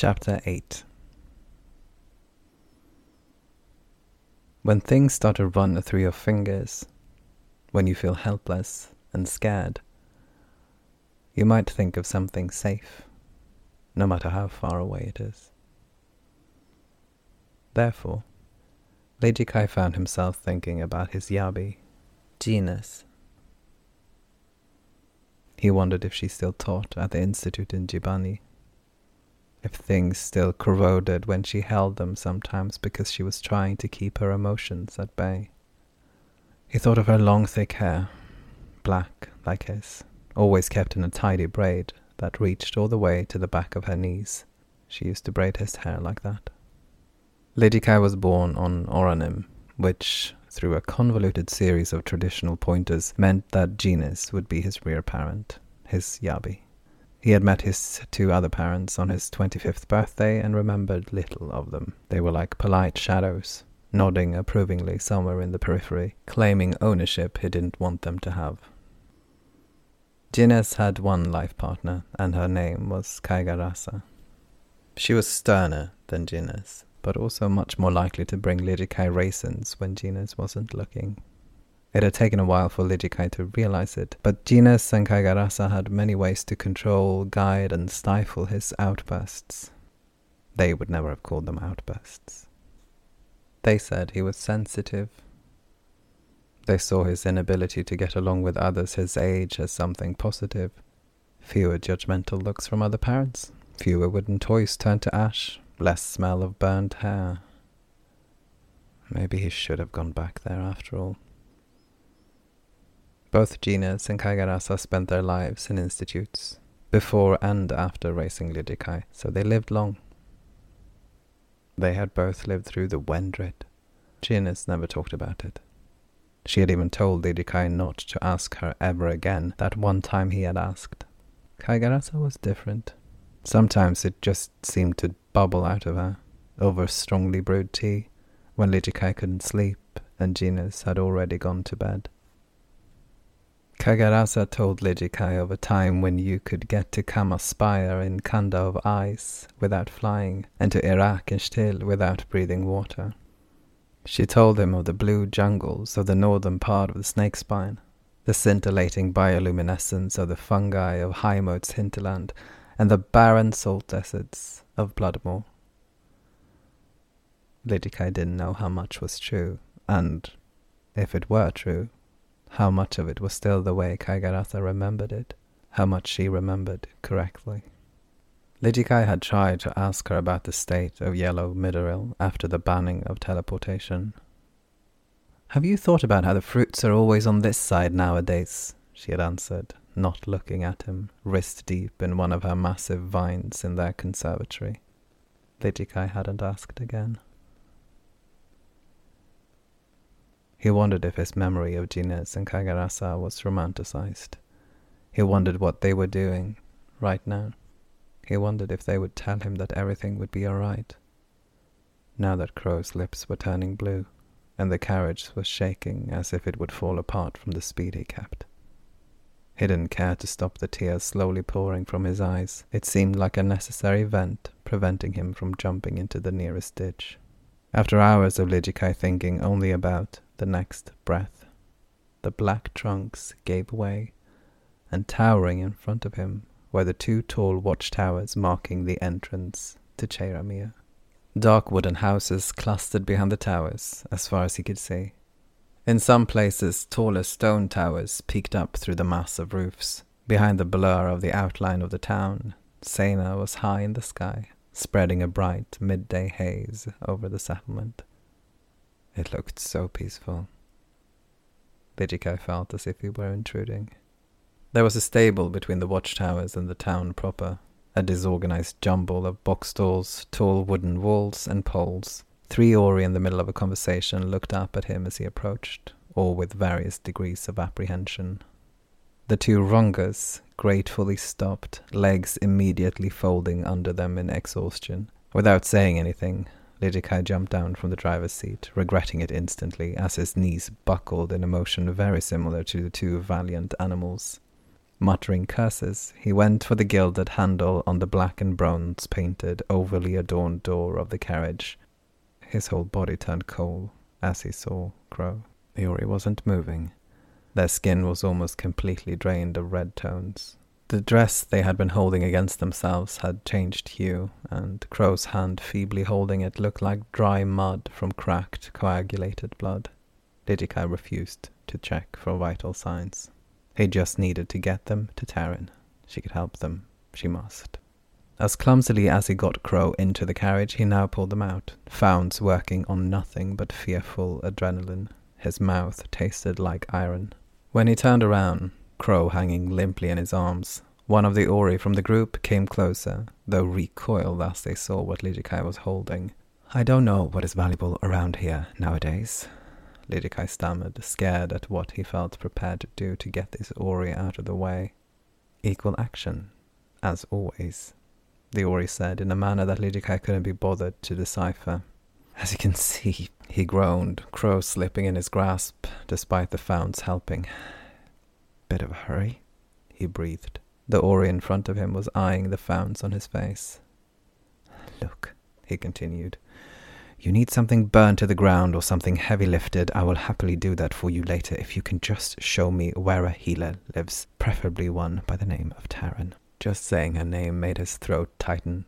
Chapter 8 When things start to run through your fingers, when you feel helpless and scared, you might think of something safe, no matter how far away it is. Therefore, Lady Kai found himself thinking about his Yabi, Gines. He wondered if she still taught at the institute in Jibani if things still corroded when she held them sometimes because she was trying to keep her emotions at bay. He thought of her long thick hair, black like his, always kept in a tidy braid that reached all the way to the back of her knees. She used to braid his hair like that. Lady Kai was born on Oranim, which, through a convoluted series of traditional pointers, meant that Gines would be his rear parent, his Yabi. He had met his two other parents on his 25th birthday and remembered little of them. They were like polite shadows, nodding approvingly somewhere in the periphery, claiming ownership he didn't want them to have. Gines had one life partner, and her name was Kaigarasa. She was sterner than Gines, but also much more likely to bring Lidikai raisins when Gines wasn't looking. It had taken a while for Lijikai to realize it, but Gines and Kaigarasa had many ways to control, guide, and stifle his outbursts. They would never have called them outbursts. They said he was sensitive. They saw his inability to get along with others his age as something positive. Fewer judgmental looks from other parents, fewer wooden toys turned to ash, less smell of burned hair. Maybe he should have gone back there after all. Both Gines and Kaigarasa spent their lives in institutes, before and after racing Lidikai, so they lived long. They had both lived through the Wendred. Gines never talked about it. She had even told Lidikai not to ask her ever again that one time he had asked. Kaigarasa was different. Sometimes it just seemed to bubble out of her, over strongly brewed tea, when Lidikai couldn't sleep and Gines had already gone to bed. Kaigarasa told Lijikai of a time when you could get to Kamaspire in Kanda of ice without flying, and to Iraq in Shtil without breathing water. She told him of the blue jungles of the northern part of the snake spine, the scintillating bioluminescence of the fungi of Highmoat's hinterland, and the barren salt deserts of Bloodmoor. Lidikai didn't know how much was true, and, if it were true, how much of it was still the way Kaigarasa remembered it, how much she remembered correctly. Lijikai had tried to ask her about the state of Yellow Midoril after the banning of teleportation. Have you thought about how the fruits are always on this side nowadays? she had answered, not looking at him, wrist deep in one of her massive vines in their conservatory. Lijikai hadn't asked again. He wondered if his memory of Gines and Kaigarasa was romanticized. He wondered what they were doing right now. He wondered if they would tell him that everything would be all right. Now that Crow's lips were turning blue, and the carriage was shaking as if it would fall apart from the speed he kept. He didn't care to stop the tears slowly pouring from his eyes. It seemed like a necessary vent, preventing him from jumping into the nearest ditch. After hours of Lijikai thinking only about the next breath, the black trunks gave way, and towering in front of him were the two tall watchtowers marking the entrance to Cheiramir. Dark wooden houses clustered behind the towers, as far as he could see. In some places, taller stone towers peeked up through the mass of roofs. Behind the blur of the outline of the town, Sena was high in the sky, spreading a bright midday haze over the settlement. It looked so peaceful. Lijikai felt as if he were intruding. There was a stable between the watchtowers and the town proper, a disorganized jumble of box stalls, tall wooden walls, and poles. Three Ori in the middle of a conversation looked up at him as he approached, all with various degrees of apprehension. The two Rongas gratefully stopped, legs immediately folding under them in exhaustion. Without saying anything, Lidikai jumped down from the driver's seat, regretting it instantly as his knees buckled in a motion very similar to the two valiant animals. Muttering curses, he went for the gilded handle on the black and bronze painted, overly adorned door of the carriage. His whole body turned cold as he saw Crow. The Ori wasn't moving. Their skin was almost completely drained of red tones. The dress they had been holding against themselves had changed hue, and Crow's hand feebly holding it looked like dry mud from cracked, coagulated blood. Ligikai refused to check for vital signs. He just needed to get them to Taryn. She could help them. She must. As clumsily as he got Crow into the carriage, he now pulled them out, Founds working on nothing but fearful adrenaline. His mouth tasted like iron. When he turned around, Crow hanging limply in his arms, one of the Ori from the group came closer, though recoiled as they saw what Ligikai was holding. I don't know what is valuable around here nowadays, Lidikai stammered, scared at what he felt prepared to do to get this Ori out of the way. Equal action, as always, the Ori said in a manner that Lidikai couldn't be bothered to decipher. As you can see, he groaned, Crow slipping in his grasp, despite the Found's helping. Bit of a hurry, he breathed. The Ori in front of him was eyeing the Founds on his face. Look, he continued, you need something burned to the ground or something heavy lifted. I will happily do that for you later if you can just show me where a healer lives, preferably one by the name of Taryn. Just saying her name made his throat tighten.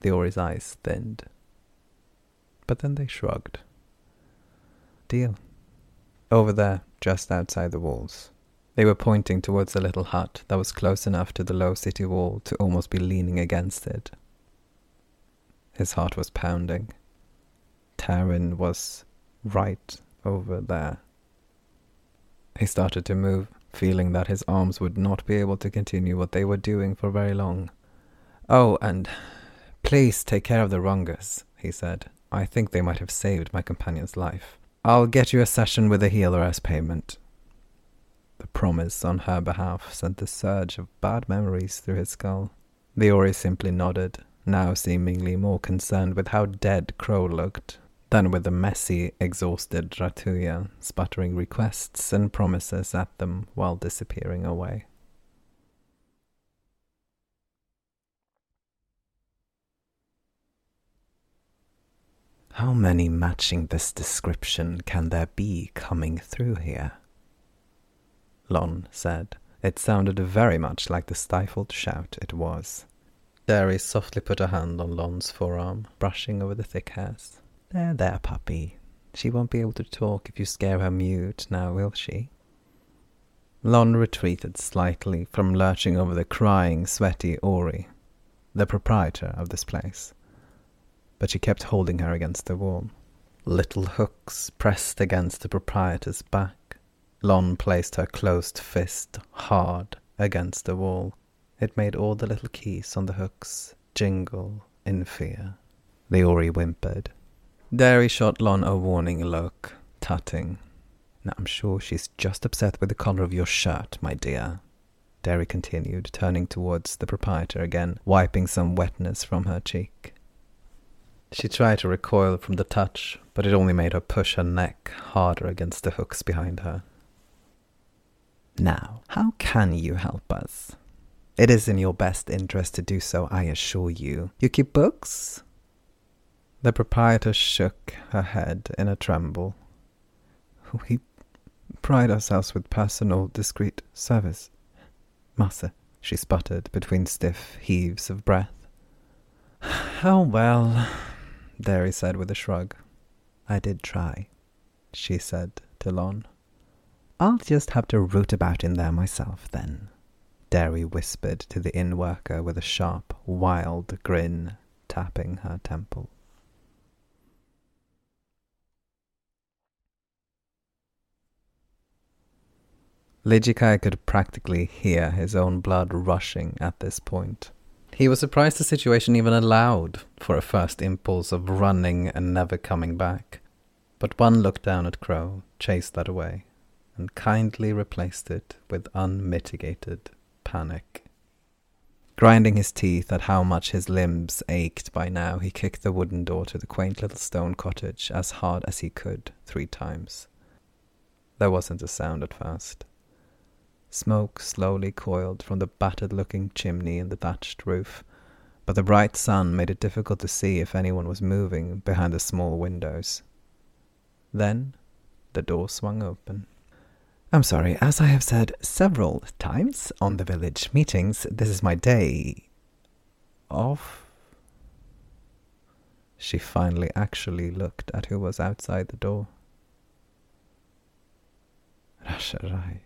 The Ori's eyes thinned. But then they shrugged. Deal. Over there, just outside the walls. They were pointing towards a little hut that was close enough to the low city wall to almost be leaning against it. His heart was pounding. Taryn was right over there. He started to move, feeling that his arms would not be able to continue what they were doing for very long. Oh, and please take care of the Rungas, he said. I think they might have saved my companion's life. I'll get you a session with a healer as payment. The promise on her behalf sent a surge of bad memories through his skull. The Ori simply nodded, now seemingly more concerned with how dead Crow looked than with the messy, exhausted Ratuya sputtering requests and promises at them while disappearing away. How many matching this description can there be coming through here? Lon said. It sounded very much like the stifled shout it was. Derry softly put a hand on Lon's forearm, brushing over the thick hairs. There, there, puppy. She won't be able to talk if you scare her mute now, will she? Lon retreated slightly from lurching over the crying, sweaty Ori, the proprietor of this place. But she kept holding her against the wall. Little hooks pressed against the proprietor's back. Lon placed her closed fist hard against the wall. It made all the little keys on the hooks jingle in fear. The Ori whimpered. Derry shot Lon a warning look, tutting. Now I'm sure she's just upset with the color of your shirt, my dear. Derry continued, turning towards the proprietor again, wiping some wetness from her cheek. She tried to recoil from the touch, but it only made her push her neck harder against the hooks behind her. Now, how can you help us? It is in your best interest to do so, I assure you. You keep books? The proprietor shook her head in a tremble. We pride ourselves with personal, discreet service. Massa, she sputtered between stiff heaves of breath. Oh, well, Derry said with a shrug. I did try, she said to Lon. I'll just have to root about in there myself, then. Derry whispered to the inn worker with a sharp, wild grin, tapping her temple. Ligikai could practically hear his own blood rushing at this point. He was surprised the situation even allowed for a first impulse of running and never coming back. But one look down at Crow chased that away and kindly replaced it with unmitigated panic. Grinding his teeth at how much his limbs ached by now, he kicked the wooden door to the quaint little stone cottage as hard as he could three times. There wasn't a sound at first. Smoke slowly coiled from the battered looking chimney in the thatched roof, but the bright sun made it difficult to see if anyone was moving behind the small windows. Then the door swung open. I'm sorry, as I have said several times on the village meetings, this is my day off. She finally actually looked at who was outside the door. Rasharai.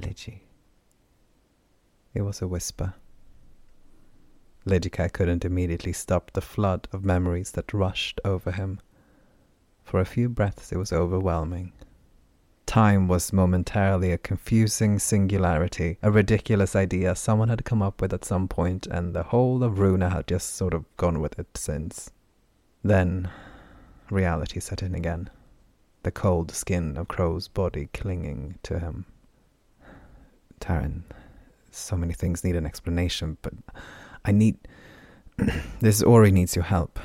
Ligi. It was a whisper. Ligikai couldn't immediately stop the flood of memories that rushed over him. For a few breaths it was overwhelming. Time was momentarily a confusing singularity, a ridiculous idea someone had come up with at some point, and the whole of Runa had just sort of gone with it since. Then reality set in again, the cold skin of Crow's body clinging to him. Taryn, so many things need an explanation, but I need. this Ori needs your help.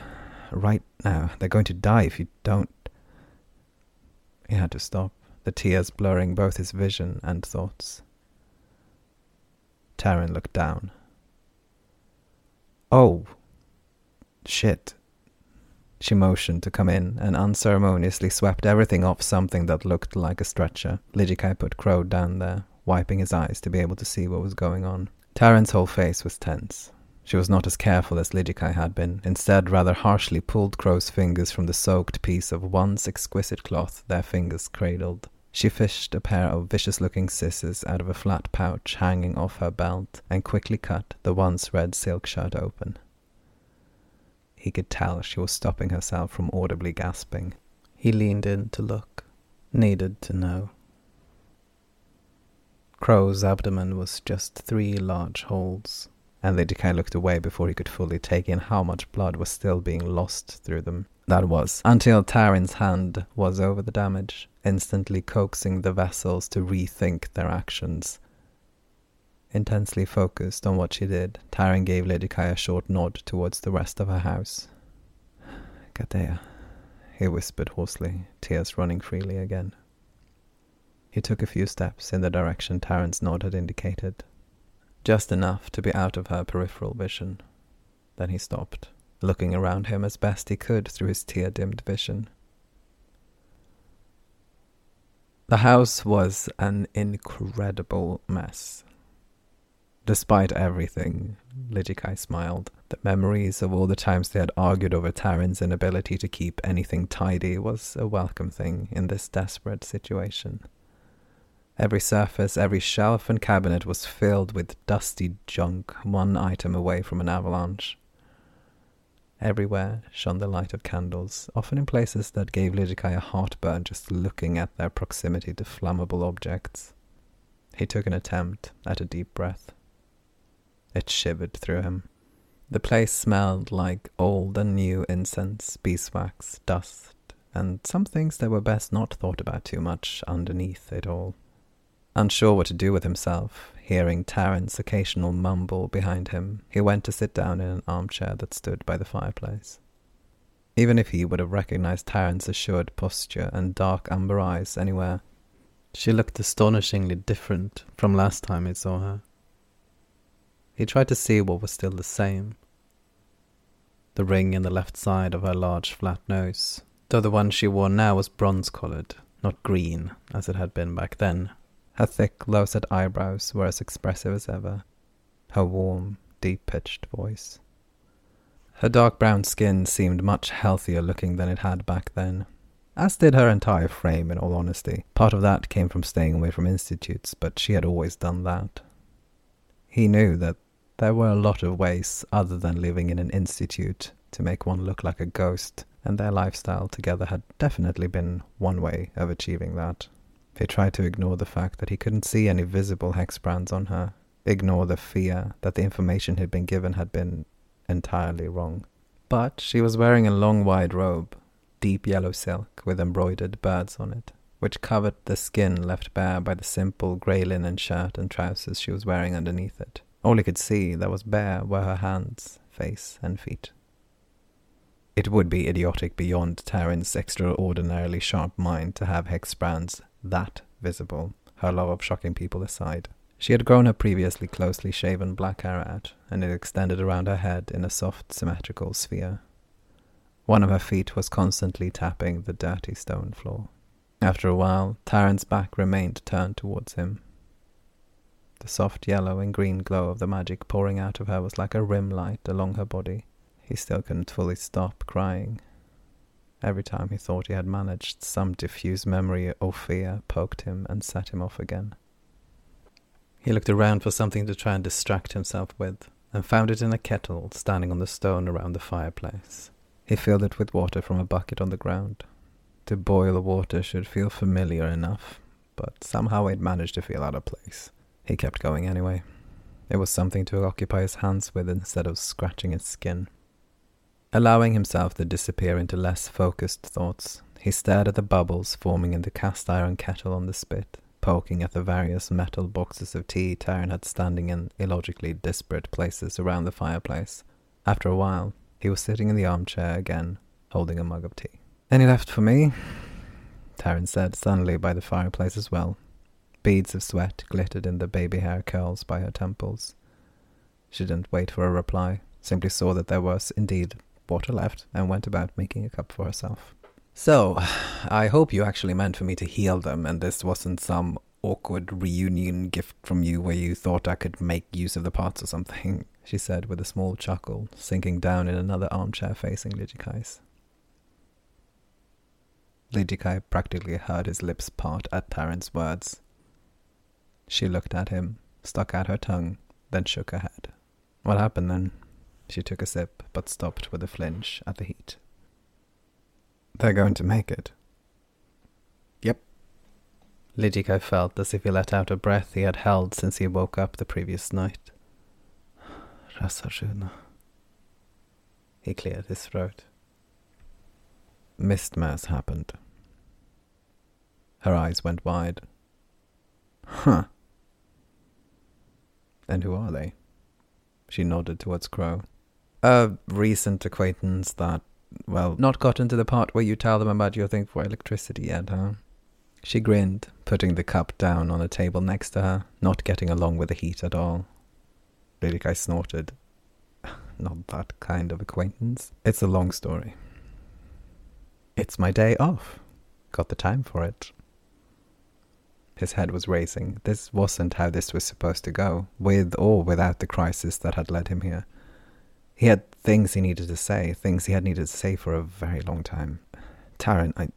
Right now. They're going to die if you don't. He had to stop, the tears blurring both his vision and thoughts. Taryn looked down. Oh, shit. She motioned to come in and unceremoniously swept everything off something that looked like a stretcher. Ligikai put Crow down there, wiping his eyes to be able to see what was going on. Taryn's whole face was tense. She was not as careful as Ligikai had been, instead rather harshly pulled Crow's fingers from the soaked piece of once exquisite cloth their fingers cradled. She fished a pair of vicious-looking scissors out of a flat pouch hanging off her belt and quickly cut the once red silk shirt open. He could tell she was stopping herself from audibly gasping. He leaned in to look, needed to know. Crow's abdomen was just three large holes, and Ligikai looked away before he could fully take in how much blood was still being lost through them. That was, until Taryn's hand was over the damage, instantly coaxing the vessels to rethink their actions. Intensely focused on what she did, Taryn gave Ligikai a short nod towards the rest of her house. Gadea, he whispered hoarsely, tears running freely again. He took a few steps in the direction Taryn's nod had indicated, just enough to be out of her peripheral vision. Then he stopped, looking around him as best he could through his tear dimmed vision. The house was an incredible mess. Despite everything, Ligikai smiled. The memories of all the times they had argued over Taryn's inability to keep anything tidy was a welcome thing in this desperate situation. Every surface, every shelf and cabinet was filled with dusty junk, one item away from an avalanche. Everywhere shone the light of candles, often in places that gave Ligikai a heartburn just looking at their proximity to flammable objects. He took an attempt at a deep breath. It shivered through him. The place smelled like old and new incense, beeswax, dust, and some things that were best not thought about too much underneath it all. Unsure what to do with himself, hearing Taryn's occasional mumble behind him, he went to sit down in an armchair that stood by the fireplace. Even if he would have recognized Taryn's assured posture and dark amber eyes anywhere, she looked astonishingly different from last time he saw her. He tried to see what was still the same. The ring in the left side of her large flat nose, though the one she wore now was bronze coloured, not green as it had been back then, her thick, low set eyebrows were as expressive as ever. Her warm, deep pitched voice. Her dark brown skin seemed much healthier looking than it had back then, as did her entire frame, in all honesty. Part of that came from staying away from institutes, but she had always done that. He knew that there were a lot of ways other than living in an institute to make one look like a ghost, and their lifestyle together had definitely been one way of achieving that. He tried to ignore the fact that he couldn't see any visible hex brands on her, ignore the fear that the information he'd been given had been entirely wrong. But she was wearing a long white robe, deep yellow silk with embroidered birds on it, which covered the skin left bare by the simple grey linen shirt and trousers she was wearing underneath it. All he could see that was bare were her hands, face, and feet. It would be idiotic beyond Taryn's extraordinarily sharp mind to have hex brands that visible. her love of shocking people aside. She had grown her previously closely shaven black hair out, and it extended around her head in a soft, symmetrical sphere. One of her feet was constantly tapping the dirty stone floor. After a while, Taryn's back remained turned towards him. The soft yellow and green glow of the magic pouring out of her was like a rim light along her body. He still couldn't fully stop crying. Every time he thought he had managed, some diffuse memory or fear poked him and set him off again. He looked around for something to try and distract himself with, and found it in a kettle standing on the stone around the fireplace. He filled it with water from a bucket on the ground. To boil water should feel familiar enough, but somehow it managed to feel out of place. He kept going anyway. It was something to occupy his hands with instead of scratching his skin. Allowing himself to disappear into less focused thoughts, he stared at the bubbles forming in the cast iron kettle on the spit, poking at the various metal boxes of tea Taryn had standing in illogically disparate places around the fireplace. After a while, he was sitting in the armchair again, holding a mug of tea. Any left for me? Taryn said suddenly by the fireplace as well, Beads of sweat glittered in the baby hair curls by her temples. She didn't wait for a reply, simply saw that there was indeed water left, and went about making a cup for herself. So, I hope you actually meant for me to heal them, and this wasn't some awkward reunion gift from you where you thought I could make use of the parts or something, she said with a small chuckle, sinking down in another armchair facing Ligikai's. Lijikai practically heard his lips part at Taryn's words, she looked at him, stuck out her tongue, then shook her head. What happened then? She took a sip, but stopped with a flinch at the heat. They're going to make it. Yep. Lijikai felt as if he let out a breath he had held since he woke up the previous night. Rasashuna. He cleared his throat. Mistmass happened. Her eyes went wide. Huh. And who are they? She nodded towards Crow. A recent acquaintance that, well, not got into the part where you tell them about your thing for electricity yet, huh? She grinned, putting the cup down on a table next to her, not getting along with the heat at all. Lidikai snorted. Not that kind of acquaintance. It's a long story. It's my day off. Got the time for it. His head was racing. This wasn't how this was supposed to go, with or without the crisis that had led him here. He had things he needed to say, things he had needed to say for a very long time. Taryn, I.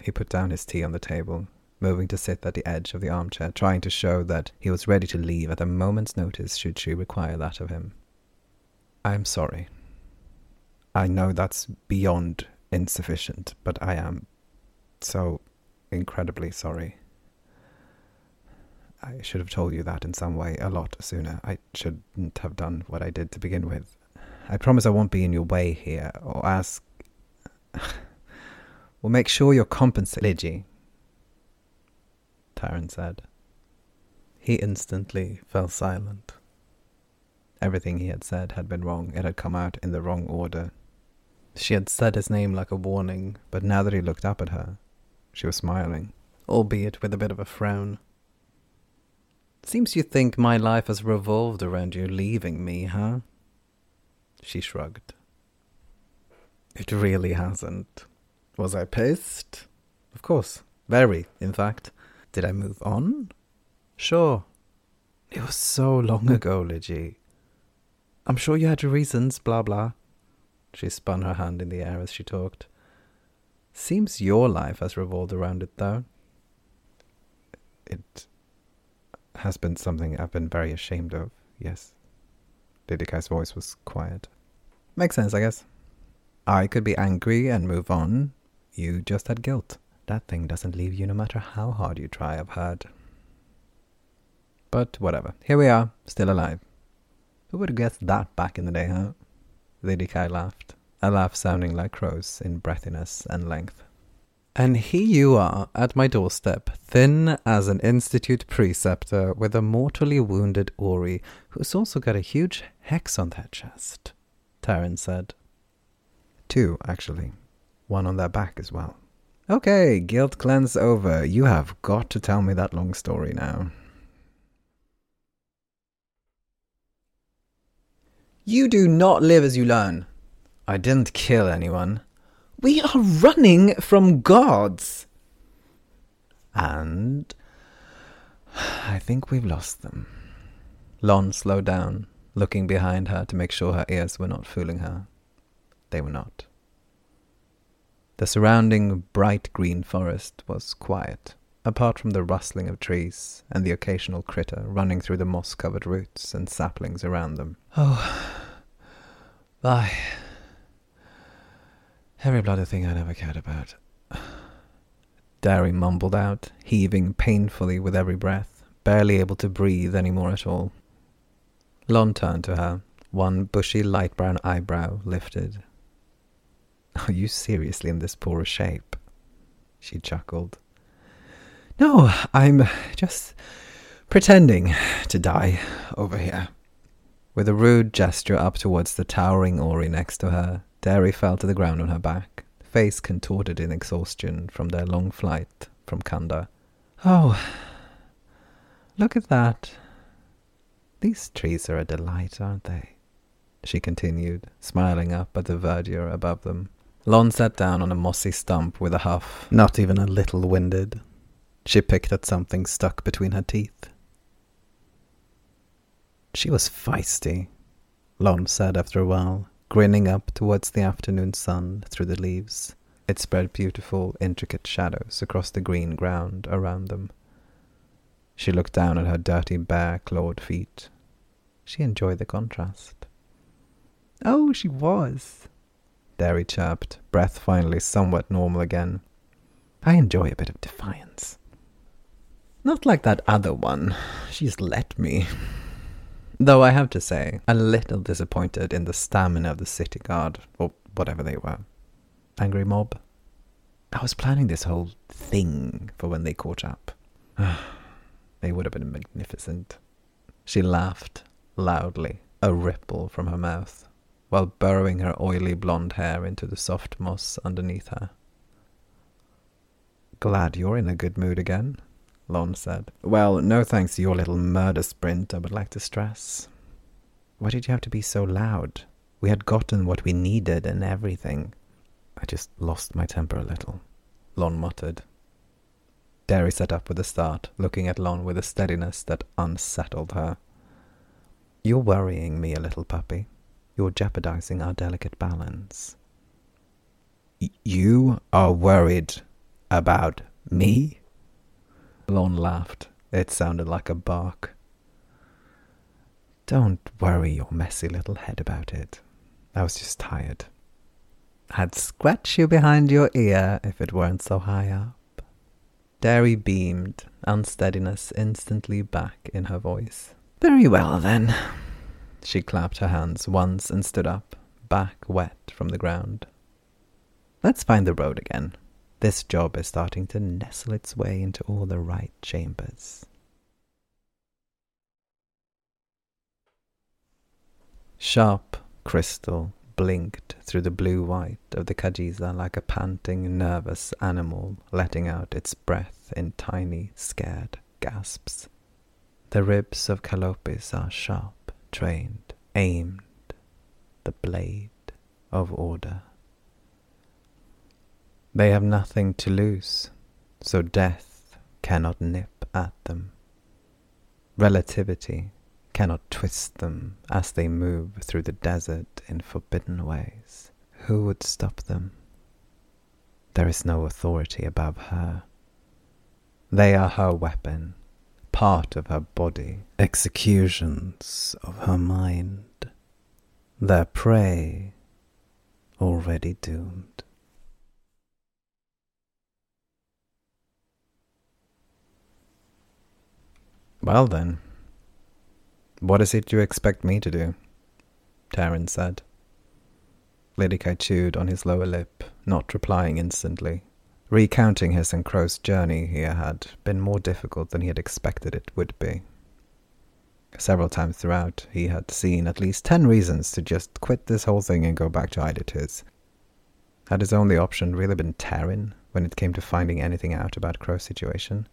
He put down his tea on the table, moving to sit at the edge of the armchair, trying to show that he was ready to leave at a moment's notice should she require that of him. I am sorry. I know that's beyond insufficient, but I am so incredibly sorry. I should have told you that in some way a lot sooner. I shouldn't have done what I did to begin with. I promise I won't be in your way here, or ask. we'll make sure you're compensated, Ligi. Taryn said. He instantly fell silent. Everything he had said had been wrong. It had come out in the wrong order. She had said his name like a warning, but now that he looked up at her, she was smiling, albeit with a bit of a frown. Seems you think my life has revolved around you leaving me, huh? She shrugged. It really hasn't. Was I pissed? Of course. Very, in fact. Did I move on? Sure. It was so long ago, Ligi. I'm sure you had your reasons, blah blah. She spun her hand in the air as she talked. Seems your life has revolved around it, though. It has been something I've been very ashamed of, yes. Didikai's voice was quiet. Makes sense, I guess. I could be angry and move on. You just had guilt. That thing doesn't leave you no matter how hard you try, I've heard. But whatever. Here we are, still alive. Who would have guessed that back in the day, huh? Lidikai laughed, a laugh sounding like Crow's in breathiness and length. And here you are at my doorstep, thin as an institute preceptor with a mortally wounded Ori, who's also got a huge hex on their chest, Taryn said. Two, actually. One on their back as well. Okay, guilt cleanse over. You have got to tell me that long story now. You do not live as you learn. I didn't kill anyone. We are running from gods. And I think we've lost them. Lon slowed down, looking behind her to make sure her ears were not fooling her. They were not. The surrounding bright green forest was quiet, apart from the rustling of trees and the occasional critter running through the moss covered roots and saplings around them. Oh, bye. Every bloody thing I never cared about. Derry mumbled out, heaving painfully with every breath, barely able to breathe any more at all. Lon turned to her, one bushy light brown eyebrow lifted. Are you seriously in this poor shape? She chuckled. No, I'm just pretending to die over here. With a rude gesture up towards the towering Ori next to her, Derry fell to the ground on her back, face contorted in exhaustion from their long flight from Kanda. Oh, look at that. These trees are a delight, aren't they? She continued, smiling up at the verdure above them. Lon sat down on a mossy stump with a huff, not even a little winded. She picked at something stuck between her teeth. She was feisty, Lon said after a while, grinning up towards the afternoon sun through the leaves. It spread beautiful, intricate shadows across the green ground around them. She looked down at her dirty, bare clawed feet. She enjoyed the contrast. Oh, she was, Derry chirped, breath finally somewhat normal again. I enjoy a bit of defiance. Not like that other one. She's let me. Though I have to say, a little disappointed in the stamina of the city guard, or whatever they were. Angry mob. I was planning this whole thing for when they caught up. it would have been magnificent. She laughed loudly, a ripple from her mouth, while burrowing her oily blonde hair into the soft moss underneath her. Glad you're in a good mood again, Lon said. Well, no thanks to your little murder sprint, I would like to stress. Why did you have to be so loud? We had gotten what we needed and everything. I just lost my temper a little, Lon muttered. Derry sat up with a start, looking at Lon with a steadiness that unsettled her. You're worrying me a little, puppy. You're jeopardizing our delicate balance. You are worried about me? Lon laughed. It sounded like a bark. Don't worry your messy little head about it. I was just tired. I'd scratch you behind your ear if it weren't so high up. Derry beamed, unsteadiness instantly back in her voice. Very well, then. She clapped her hands once and stood up, back wet from the ground. Let's find the road again. This job is starting to nestle its way into all the right chambers. Sharp crystal blinked through the blue white of the Kajiza like a panting, nervous animal letting out its breath in tiny, scared gasps. The ribs of Kalopis are sharp, trained, aimed, the blade of order. They have nothing to lose, so death cannot nip at them. Relativity cannot twist them as they move through the desert in forbidden ways. Who would stop them? There is no authority above her. They are her weapon, part of her body, executions of her mind, their prey already doomed. Well then, what is it you expect me to do? Taryn said. Lidikai chewed on his lower lip, not replying instantly. Recounting his engrossed journey here had been more difficult than he had expected it would be. Several times throughout, he had seen at least ten reasons to just quit this whole thing and go back to Eidertis. Had his only option really been Taryn? when it came to finding anything out about Crow's situation.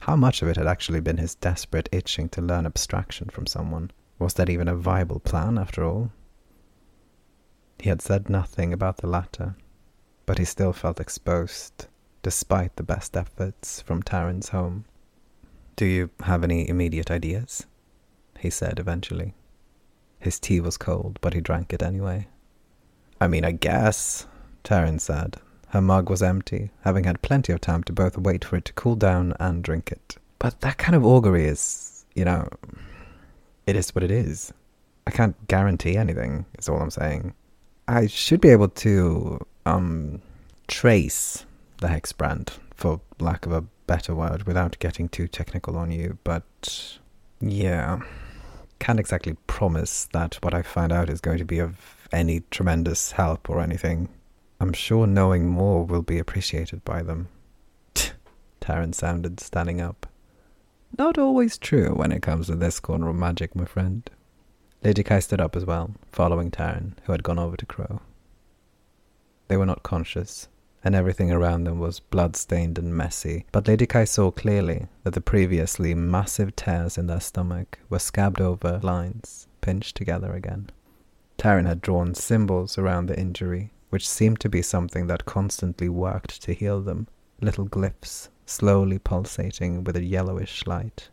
How much of it had actually been his desperate itching to learn abstraction from someone? Was that even a viable plan, after all? He had said nothing about the latter, but he still felt exposed, despite the best efforts from Taryn's home. Do you have any immediate ideas? He said eventually. His tea was cold, but he drank it anyway. I mean, I guess, Taryn said. Her mug was empty, having had plenty of time to both wait for it to cool down and drink it. But that kind of augury is, you know, it is what it is. I can't guarantee anything, is all I'm saying. I should be able to, um, trace the hex brand, for lack of a better word, without getting too technical on you, but yeah can't exactly promise that what I find out is going to be of any tremendous help or anything. I'm sure knowing more will be appreciated by them. Taryn sounded, standing up. Not always true when it comes to this corner of magic, my friend. Lady Kai stood up as well, following Taryn, who had gone over to Crow. They were not conscious, and everything around them was blood-stained and messy, but Lady Kai saw clearly that the previously massive tears in their stomach were scabbed over lines, pinched together again. Taryn had drawn symbols around the injury, which seemed to be something that constantly worked to heal them, little glyphs slowly pulsating with a yellowish light.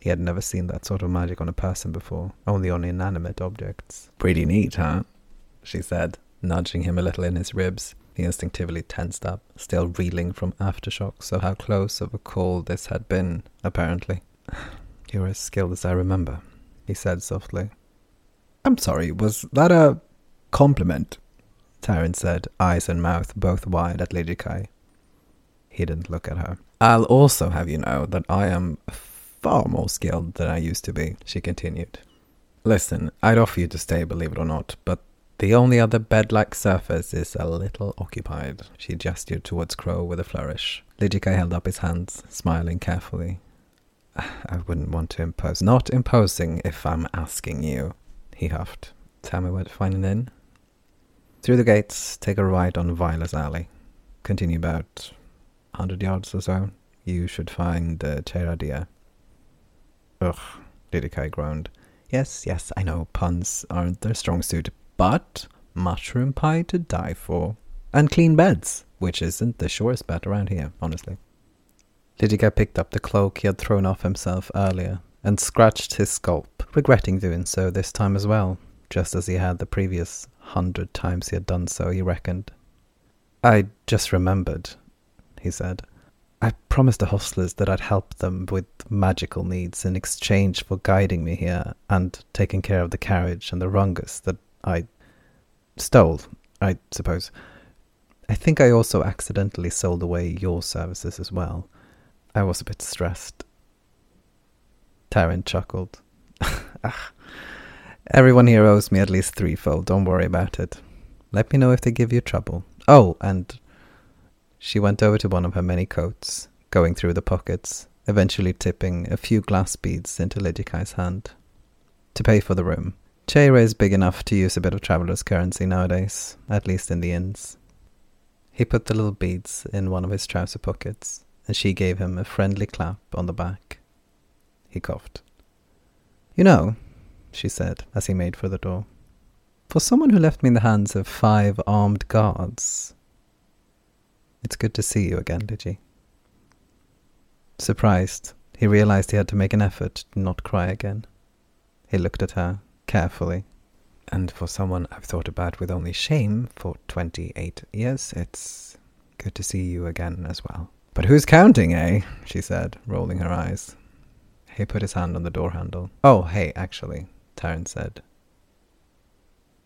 He had never seen that sort of magic on a person before, only on inanimate objects. Pretty neat, huh? she said, nudging him a little in his ribs. He instinctively tensed up, still reeling from aftershocks of how close of a call this had been, apparently. You're as skilled as I remember, he said softly. I'm sorry, was that a compliment? Taryn said, eyes and mouth both wide at Lady Kai. He didn't look at her. I'll also have you know that I am far more skilled than I used to be, she continued. Listen, I'd offer you to stay, believe it or not, but the only other bed-like surface is a little occupied. She gestured towards Crow with a flourish. Lidika held up his hands, smiling carefully. Ah, I wouldn't want to impose. Not imposing if I'm asking you, he huffed. Tell me where to find an inn. Through the gates, take a right on Viola's Alley. Continue about a hundred yards or so. You should find uh, Cheradia. Ugh, Lidikai groaned. Yes, yes, I know puns aren't their strong suit, but mushroom pie to die for. And clean beds, which isn't the surest bet around here, honestly. Lidica picked up the cloak he had thrown off himself earlier and scratched his scalp, regretting doing so this time as well, just as he had the previous hundred times he had done so, he reckoned. I just remembered, he said. I promised the hostlers that I'd help them with magical needs in exchange for guiding me here and taking care of the carriage and the rungus that I stole, I suppose. I think I also accidentally sold away your services as well. I was a bit stressed. Taryn chuckled. ah, everyone here owes me at least threefold, don't worry about it. Let me know if they give you trouble. Oh, and she went over to one of her many coats, going through the pockets, eventually tipping a few glass beads into Lidikai's hand. To pay for the room, Cheira is big enough to use a bit of traveler's currency nowadays, at least in the inns. He put the little beads in one of his trouser pockets, and she gave him a friendly clap on the back. He coughed. You know, she said as he made for the door, for someone who left me in the hands of five armed guards, it's good to see you again, Ligi. Surprised, he realized he had to make an effort to not cry again. He looked at her carefully. And for someone I've thought about with only shame for 28 years, it's good to see you again as well. But who's counting, eh? she said, rolling her eyes. He put his hand on the door handle. Oh, hey, actually, Taryn said.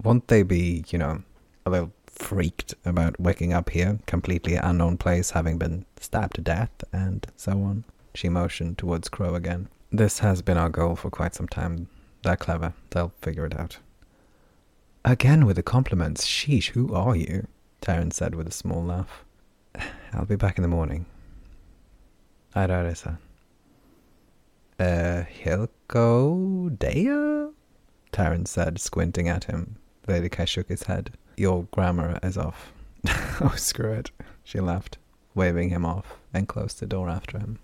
Won't they be, you know, a little freaked about waking up here, completely unknown place, having been stabbed to death, and so on? She motioned towards Crow again. This has been our goal for quite some time, they're clever. They'll figure it out. Again with the compliments. Sheesh, who are you? Taryn said with a small laugh. I'll be back in the morning. Araresa. Uh, Hilko Dea? Taryn said, squinting at him. Lady Kai shook his head. Your grammar is off. oh, screw it, she laughed, waving him off, and closed the door after him.